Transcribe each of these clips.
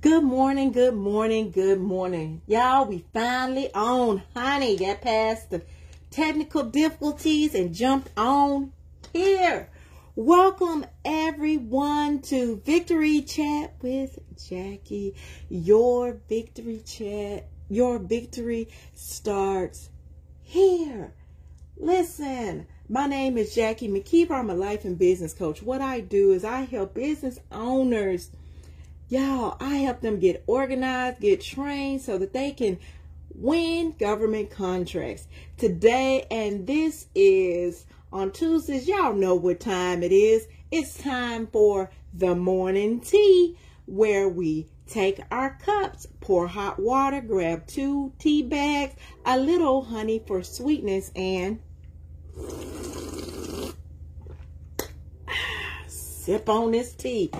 Good morning, good morning, good morning. Y'all, we finally on. Honey, got past the technical difficulties and jumped on here. Welcome everyone to Victory Chat with Jackie. Your victory chat, your victory starts here. Listen, my name is Jackie McKeever. I'm a life and business coach. What I do is I help business owners Y'all, I help them get organized, get trained so that they can win government contracts. Today, and this is on Tuesdays, y'all know what time it is. It's time for the morning tea where we take our cups, pour hot water, grab two tea bags, a little honey for sweetness, and sip on this tea.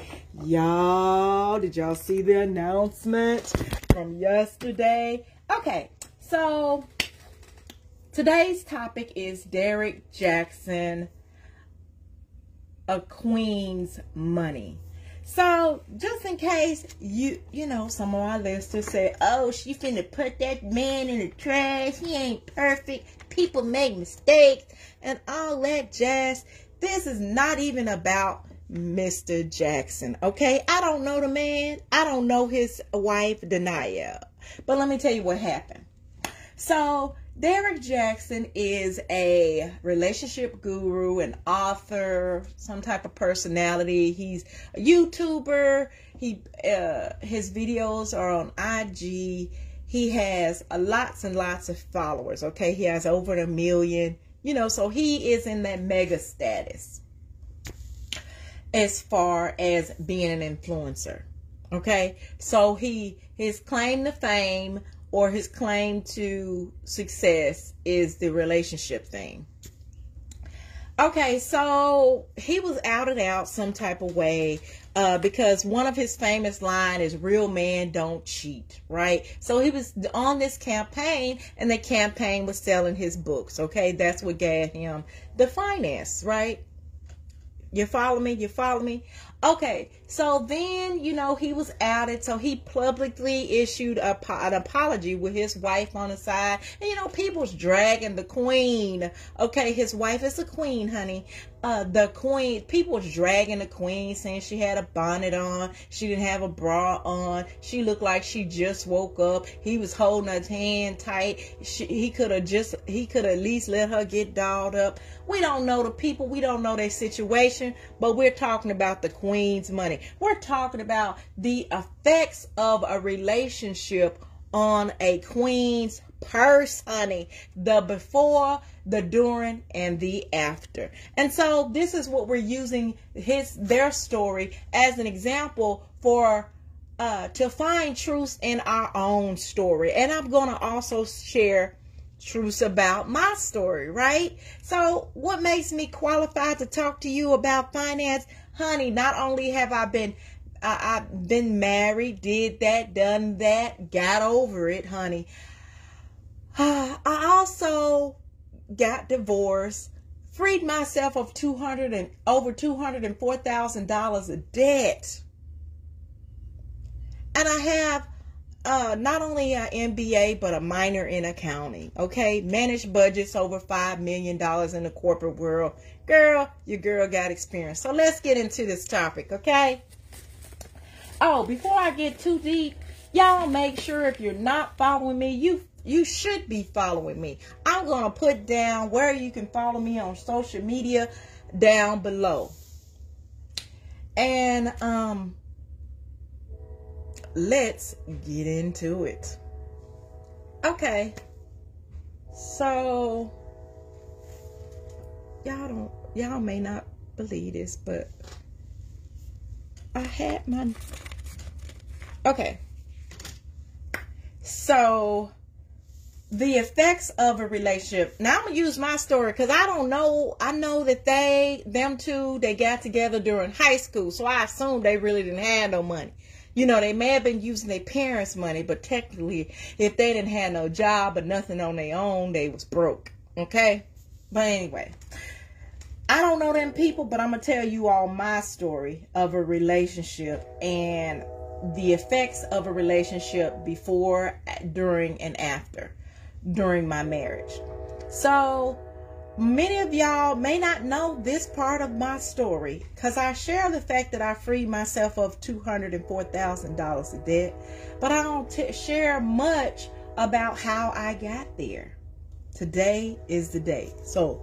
Y'all, did y'all see the announcement from yesterday? Okay, so today's topic is Derrick Jackson, a queen's money. So, just in case you, you know, some of our listeners say, oh, she finna put that man in the trash. He ain't perfect. People make mistakes and all that jazz. This is not even about Mr. Jackson. Okay, I don't know the man. I don't know his wife, Da'Naia. But let me tell you what happened. So, Derek Jackson is a relationship guru, an author, some type of personality. He's a YouTuber. He uh, his videos are on IG. He has a lots and lots of followers. Okay, he has over a million. You know, so he is in that mega status as far as being an influencer. Okay, so he his claim to fame or his claim to success is the relationship thing. Okay, so he was outed out some type of way uh, because one of his famous line is "Real men don't cheat," right? So he was on this campaign, and the campaign was selling his books. Okay, that's what gave him the finance, right? You follow me? You follow me? Okay, so then, you know, he was outed. So he publicly issued a, an apology with his wife on the side. And, you know, people's dragging the queen. Okay, his wife is a queen, honey. Uh, the queen, people dragging the queen saying she had a bonnet on. She didn't have a bra on. She looked like she just woke up. He was holding her hand tight. She, he could have just, he could at least let her get dolled up. We don't know the people. We don't know their situation, but we're talking about the queen's money. We're talking about the effects of a relationship on a queen's purse, honey. The before, the during, and the after. And so this is what we're using his their story as an example for uh, to find truths in our own story. And I'm to also share truths about my story, right? So, what makes me qualified to talk to you about finance? Honey, not only have I been I, I've been married, did that, done that, got over it, honey. I also got divorced, freed myself of two hundred and over two hundred and four thousand dollars of debt, and I have uh, not only an MBA but a minor in accounting. Okay, managed budgets over five million dollars in the corporate world. Girl, your girl got experience. So let's get into this topic. Okay. Oh, before I get too deep, y'all make sure if you're not following me, you you should be following me. I'm going to put down where you can follow me on social media down below. And um let's get into it. Okay. So y'all don't y'all may not believe this, but I had my Okay. So the effects of a relationship. Now I'm gonna use my story because I don't know. I know that they, them two, they got together during high school, so I assume they really didn't have no money. You know, they may have been using their parents' money, but technically, if they didn't have no job or nothing on their own, they was broke. Okay, but anyway, I don't know them people, but I'm gonna tell you all my story of a relationship and the effects of a relationship before, during, and after during my marriage. So, many of y'all may not know this part of my story because I share the fact that I freed myself of $204,000 of debt, but I don't t- share much about how I got there. Today is the day. So,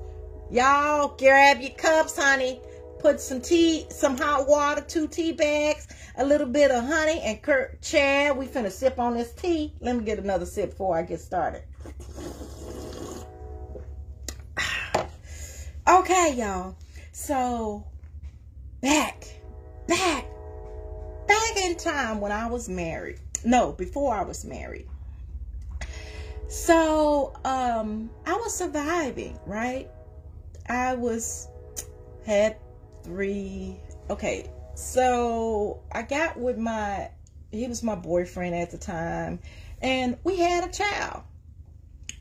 y'all grab your cups, honey. Put some tea, some hot water, two tea bags, a little bit of honey, and Kurt Chad. We finna sip on this tea. Let me get another sip before I get started. Okay, y'all. So, back, back, back in time when I was married. No, before I was married. So, um, I was surviving, right? I was, had three, okay. So, I got with my, he was my boyfriend at the time, and we had a child.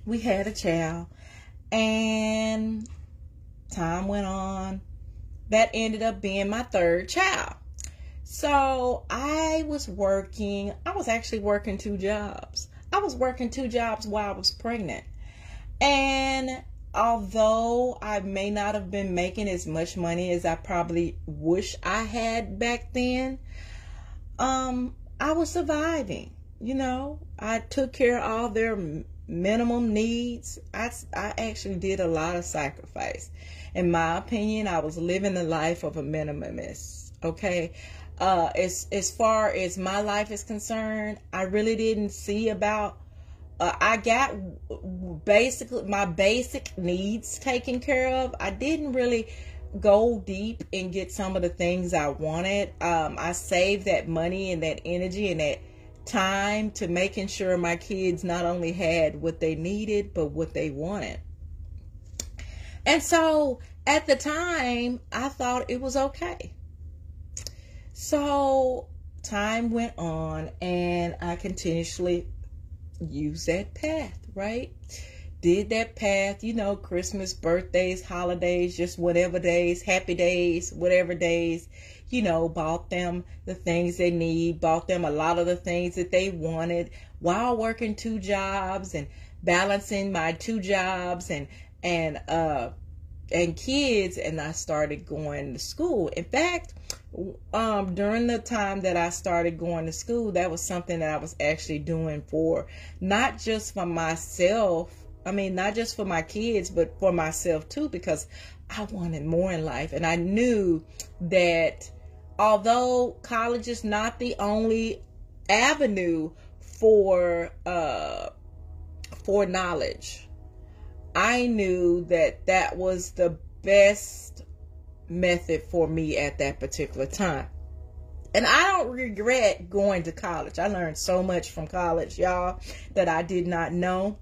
We had a child. And time went on, that ended up being my third child. So I was working, I was actually working two jobs. I was working two jobs while I was pregnant. And although I may not have been making as much money as I probably wish I had back then, um, I was surviving. You know, I took care of all their minimum needs. I, I actually did a lot of sacrifice in my opinion, I was living the life of a minimalist. Okay. Uh, as as far as my life is concerned, I really didn't see about. Uh, I got basically my basic needs taken care of. I didn't really go deep and get some of the things I wanted. Um, I saved that money and that energy and that time to making sure my kids not only had what they needed but what they wanted. And so at the time, I thought it was okay. So time went on and I continuously used that path, right? Did that path, you know, Christmas, birthdays, holidays, just whatever days, happy days, whatever days, you know, bought them the things they need, bought them a lot of the things that they wanted while working two jobs and balancing my two jobs and and uh and kids and I started going to school. In fact, um, during the time that I started going to school, that was something that I was actually doing for not just for myself. I mean, not just for my kids, but for myself too, because I wanted more in life. And I knew that although college is not the only avenue for, uh, for knowledge, I knew that that was the best method for me at that particular time. And I don't regret going to college. I learned so much from college, y'all, that I did not know.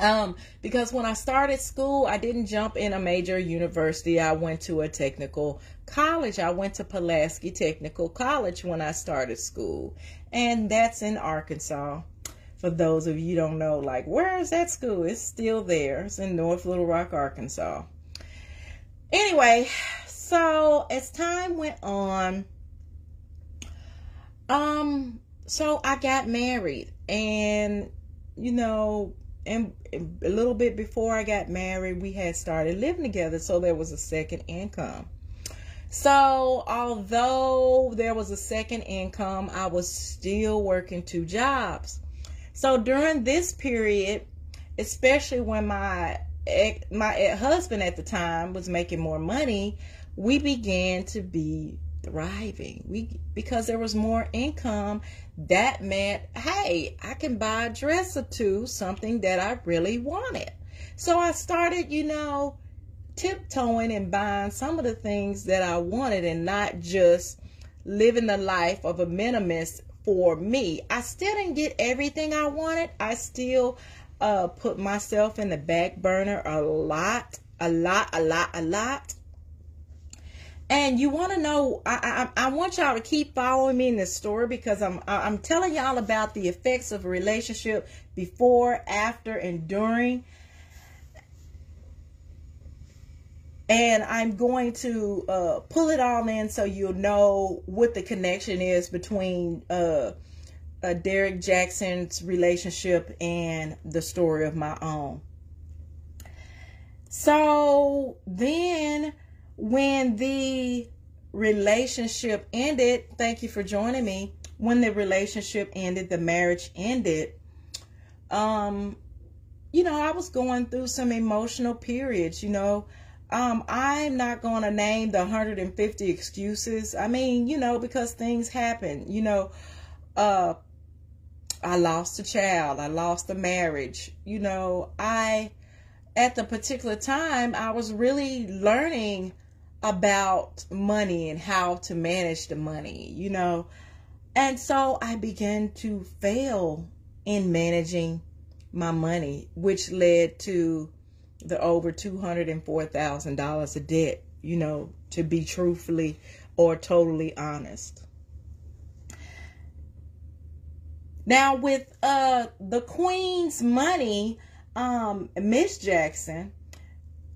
Um, because when I started school, I didn't jump in a major university. I went to a technical college. I went to Pulaski Technical College when I started school, and that's in Arkansas for those of you don't know, like, where is that school? It's still there. It's in North Little Rock, Arkansas. Anyway, so as time went on, um, so I got married and, you know, and a little bit before I got married, we had started living together. So there was a second income. So, although there was a second income, I was still working two jobs. So during this period, especially when my my husband at the time was making more money, we began to be thriving. We because there was more income, that meant, hey, I can buy a dress or two, something that I really wanted. So I started, you know, tiptoeing and buying some of the things that I wanted and not just living the life of a minimalist for me. I still didn't get everything I wanted. I still uh, put myself in the back burner a lot, a lot, a lot, a lot. And you want to know, I, I, I want y'all to keep following me in this story because I'm, I'm telling y'all about the effects of a relationship before, after, and during. and I'm going to uh, pull it all in so you'll know what the connection is between uh, uh, Derrick Jaxn's relationship and the story of my own. So then, when the relationship ended, thank you for joining me. When the relationship ended, the marriage ended, um, you know, I was going through some emotional periods, you know. Um, I'm not going to name the 150 excuses. I mean, you know, because things happen, you know, uh, I lost a child. I lost a marriage. You know, I, at the particular time, I was really learning about money and how to manage the money, you know. And so I began to fail in managing my money, which led to the over $204,000 of debt, you know, to be truthfully or totally honest. Now with uh the queen's money, um Miss Jackson,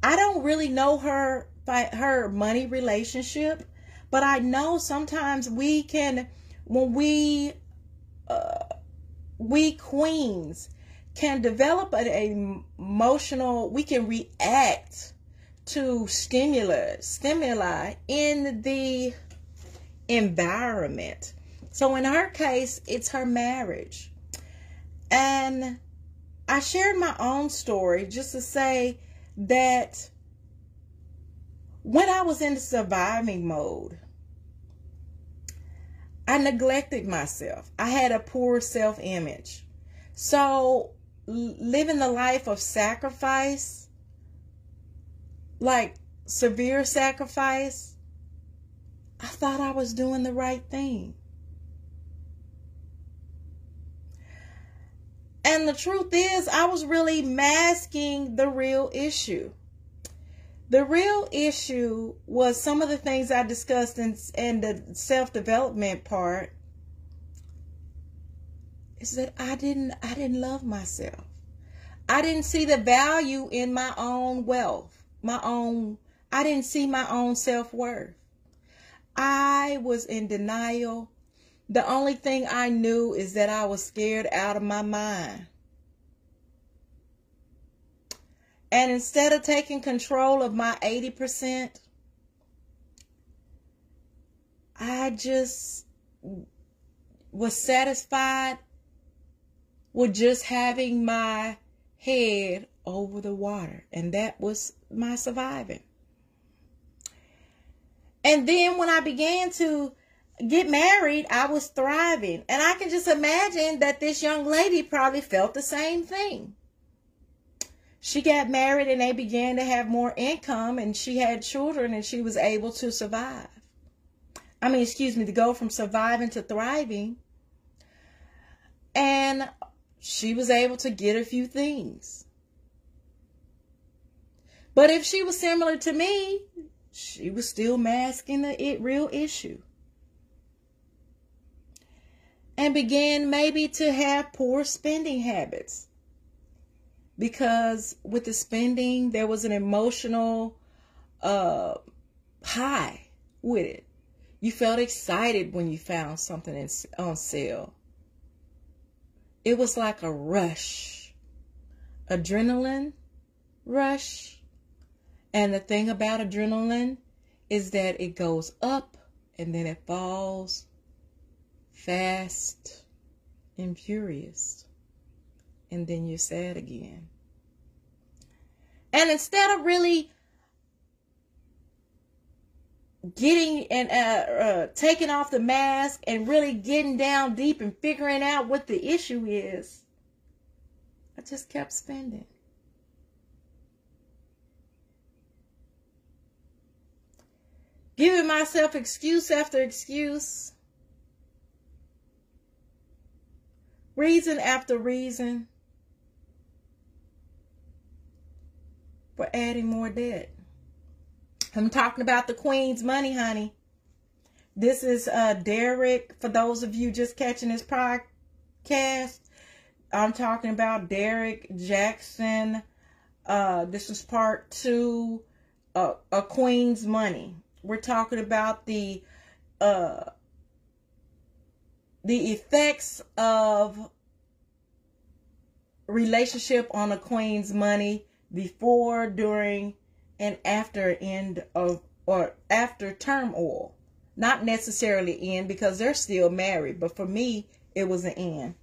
I don't really know her her money relationship, but I know sometimes we can when we uh, we queens can develop an emotional we can react to stimulus stimuli in the environment so in her case, it's her marriage. And I shared my own story just to say that when I was in the surviving mode, I neglected myself. I had a poor self image. So, living the life of sacrifice, like severe sacrifice, I thought I was doing the right thing. And the truth is, I was really masking the real issue. The real issue was some of the things I discussed in, in the self development part is that I didn't I didn't love myself. I didn't see the value in my own wealth, my own I didn't see my own self-worth. I was in denial. The only thing I knew is that I was scared out of my mind. And instead of taking control of my 80%, I just was satisfied with just having my head over the water. And that was my surviving. And then when I began to get married, I was thriving. And I can just imagine that this young lady probably felt the same thing. She got married and they began to have more income and she had children and she was able to survive. I mean, excuse me, to go from surviving to thriving. And she was able to get a few things. But if she was similar to me, she was still masking the it, real issue and began maybe to have poor spending habits. Because with the spending, there was an emotional uh, high with it. You felt excited when you found something in, on sale. It was like a rush, adrenaline rush. And the thing about adrenaline is that it goes up and then it falls fast and furious. And then you're sad again. And instead of really getting and uh, uh, taking off the mask and really getting down deep and figuring out what the issue is, I just kept spending. Giving myself excuse after excuse. reason after reason for adding more debt. I'm talking about the Queen's money, honey. This is uh, Derrick. For those of you just catching this podcast, I'm talking about Derrick Jackson. Uh, this is part two a, a queen's money. We're talking about the uh, the effects of relationship on a queen's money before, during, and after end of or after turmoil. Not necessarily end because they're still married, but for me, it was an end.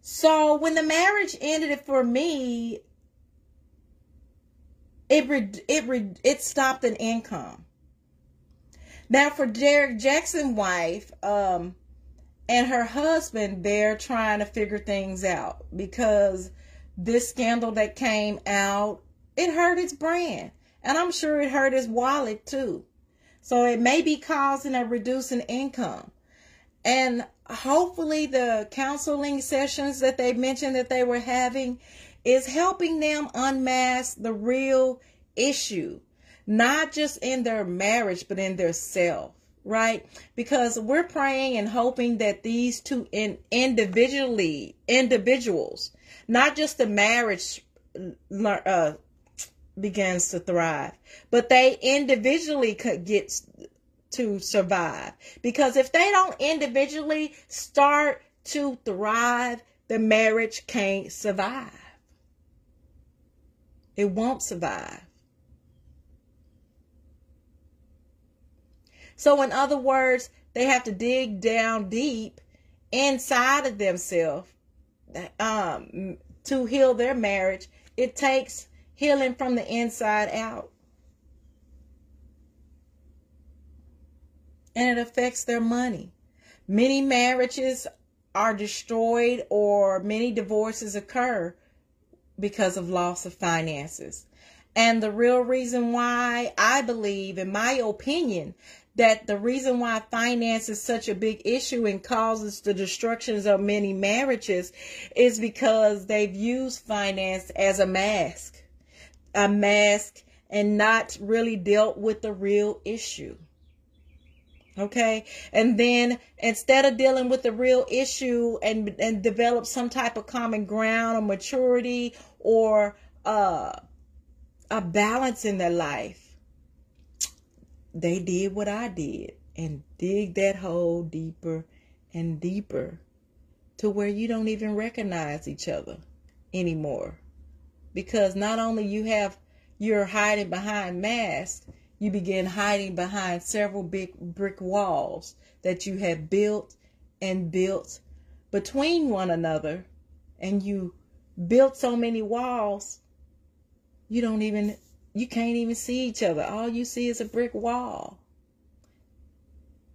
So when the marriage ended for me, it it it stopped an income. Now for Derrick Jackson wife, um, and her husband, they're trying to figure things out because this scandal that came out, it hurt his brand. And I'm sure it hurt his wallet too. So it may be causing a reducing income. And hopefully the counseling sessions that they mentioned that they were having is helping them unmask the real issue not just in their marriage, but in their self, right? Because we're praying and hoping that these two in individually individuals, not just the marriage, uh, begins to thrive, but they individually could get to survive. Because if they don't individually start to thrive, the marriage can't survive. It won't survive. So, in other words, they have to dig down deep inside of themselves um, to heal their marriage. It takes healing from the inside out. And it affects their money. Many marriages are destroyed or many divorces occur because of loss of finances. And the real reason why I believe, in my opinion, that the reason why finance is such a big issue and causes the destructions of many marriages is because they've used finance as a mask, a mask, and not really dealt with the real issue. Okay. And then instead of dealing with the real issue and, and develop some type of common ground or maturity or uh, a balance in their life, they did what I did and dig that hole deeper and deeper to where you don't even recognize each other anymore. Because not only you have you're hiding behind masks, you begin hiding behind several big brick walls that you have built and built between one another and you built so many walls you don't even you can't even see each other. All you see is a brick wall.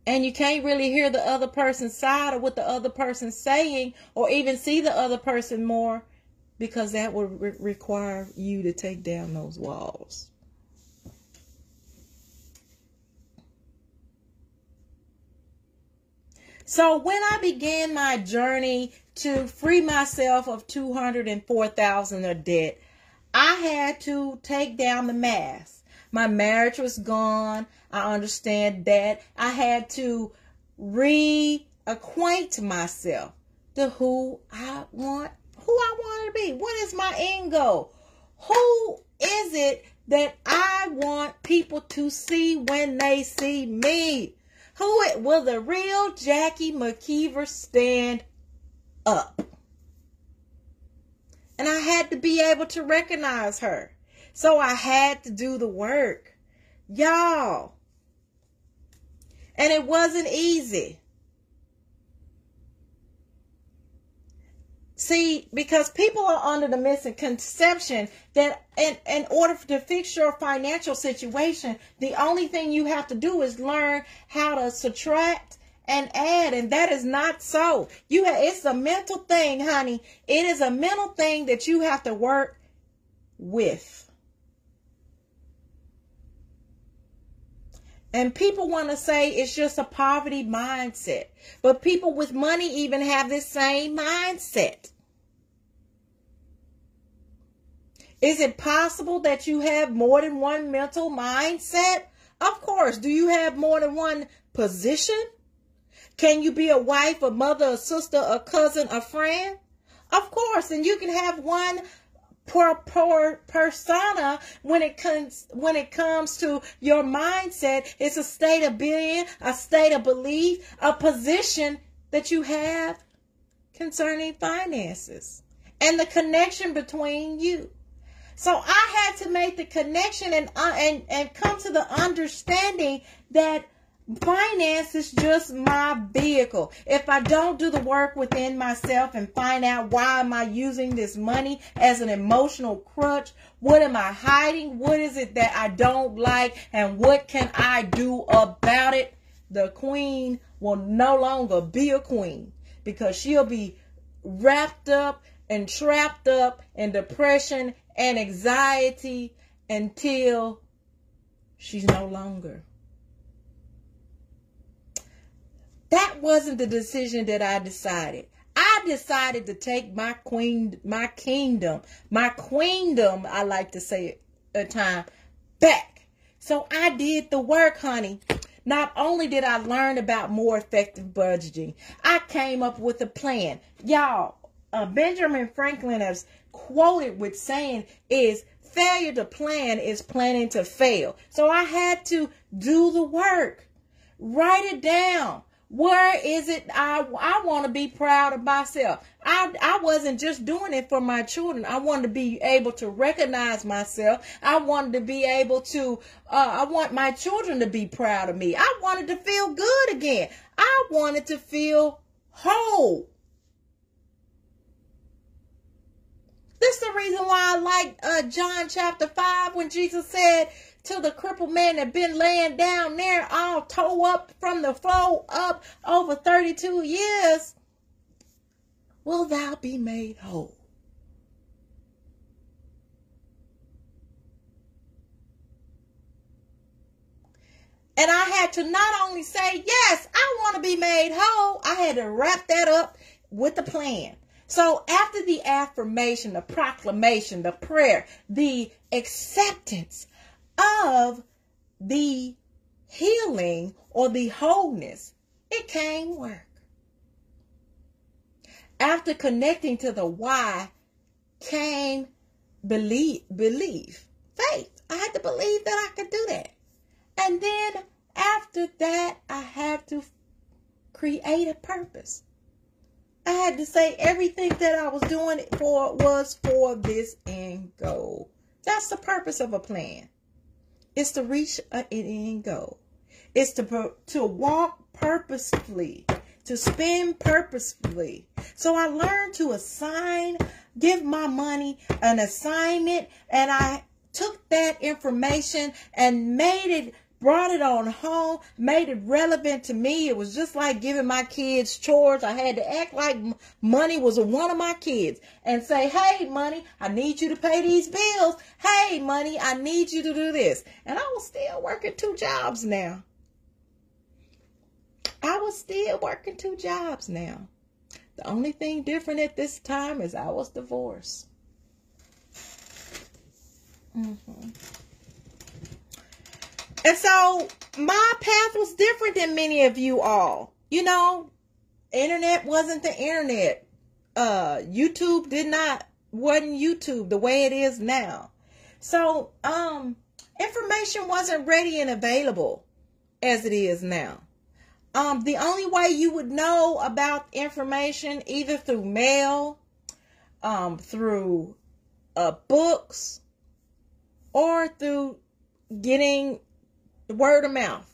And you can't really hear the other person's side or what the other person's saying or even see the other person more because that would re- require you to take down those walls. So when I began my journey to free myself of 204,000 of debt, I had to take down the mask. My marriage was gone. I understand that. I had to reacquaint myself to who I want, who I want to be. What is my end goal? Who is it that I want people to see when they see me? Who it will the real Jackie McKeever stand up? And I had to be able to recognize her. So I had to do the work. Y'all. And it wasn't easy. See, because people are under the misconception that in, in order to fix your financial situation, the only thing you have to do is learn how to subtract and add and that is not so. You have it's a mental thing honey. It is a mental thing that you have to work with. And people want to say it's just a poverty mindset but people with money even have this same mindset. Is it possible that you have more than one mental mindset? Of course. Do you have more than one position Can you be a wife, a mother, a sister, a cousin, a friend? Of course, and you can have one per, per persona when it comes when it comes to your mindset. It's a state of being, a state of belief, a position that you have concerning finances and the connection between you. So I had to make the connection and uh, and and come to the understanding that finance is just my vehicle. If I don't do the work within myself and find out why am I using this money as an emotional crutch, what am I hiding? What is it that I don't like and what can I do about it? The queen will no longer be a queen because she'll be wrapped up and trapped up in depression and anxiety until she's no longer That wasn't the decision that I decided. I decided to take my queen, my kingdom, my queendom, I like to say at time, back. So I did the work, honey. Not only did I learn about more effective budgeting, I came up with a plan. Y'all, uh, Benjamin Franklin has quoted with saying is failure to plan is planning to fail. So I had to do the work. Write it down. Where is it I I want to be proud of myself? I I wasn't just doing it for my children. I wanted to be able to recognize myself. I wanted to be able to uh, I want my children to be proud of me. I wanted to feel good again. I wanted to feel whole. This is the reason why I like uh, John chapter 5 when Jesus said, to the crippled man that been laying down there all toe up from the floor up over 32 years, will thou be made whole? And I had to not only say, yes, I want to be made whole, I had to wrap that up with the plan. So after the affirmation, the proclamation, the prayer, the acceptance, of the healing or the wholeness, it came work. After connecting to the why came believe, believe, faith. I had to believe that I could do that. And then after that, I had to create a purpose. I had to say everything that I was doing it for was for this end goal. That's the purpose of a plan. It's to reach an end goal. It's to, to walk purposefully, to spend purposefully. So I learned to assign, give my money an assignment, and I took that information and made it brought it on home, made it relevant to me. It was just like giving my kids chores. I had to act like money was one of my kids and say, hey, money, I need you to pay these bills. Hey, money, I need you to do this. And I was still working two jobs now. I was still working two jobs now. The only thing different at this time is I was divorced. Mm-hmm. And so my path was different than many of you all. You know, internet wasn't the internet. Uh, YouTube did not wasn't YouTube the way it is now. So, um, information wasn't ready and available as it is now. Um, the only way you would know about information either through mail, um, through uh, books, or through getting word of mouth.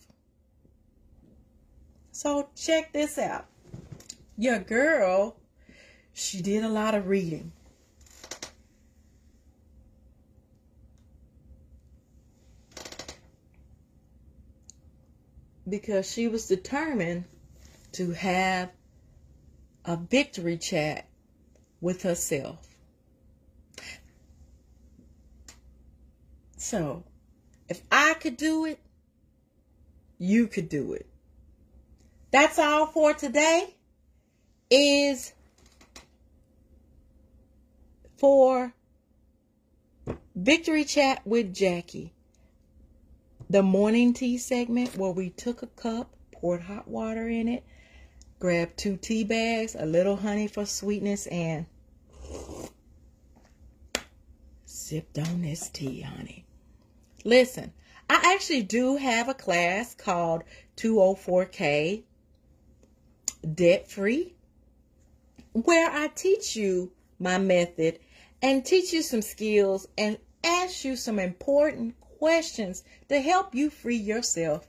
So check this out. Your girl, she did a lot of reading. Because she was determined to have a victory chat with herself. So, if I could do it, you could do it. That's all for today is for Victory Chat with Jackie. The morning tea segment where we took a cup, poured hot water in it, grab two tea bags, a little honey for sweetness, and sipped on this tea, honey. Listen, I actually do have a class called 204K Debt Free where I teach you my method and teach you some skills and ask you some important questions to help you free yourself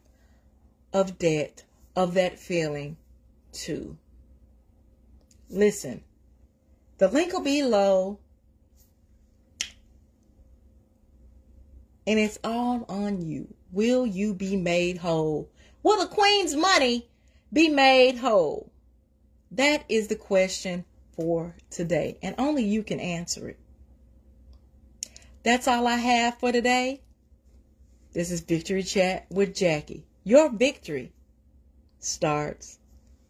of debt, of that feeling too. Listen, the link will be below. And it's all on you. Will you be made whole? Will the queen's money be made whole? That is the question for today. And only you can answer it. That's all I have for today. This is Victory Chat with Jackie. Your victory starts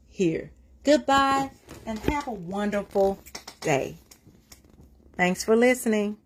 here. Goodbye and have a wonderful day. Thanks for listening.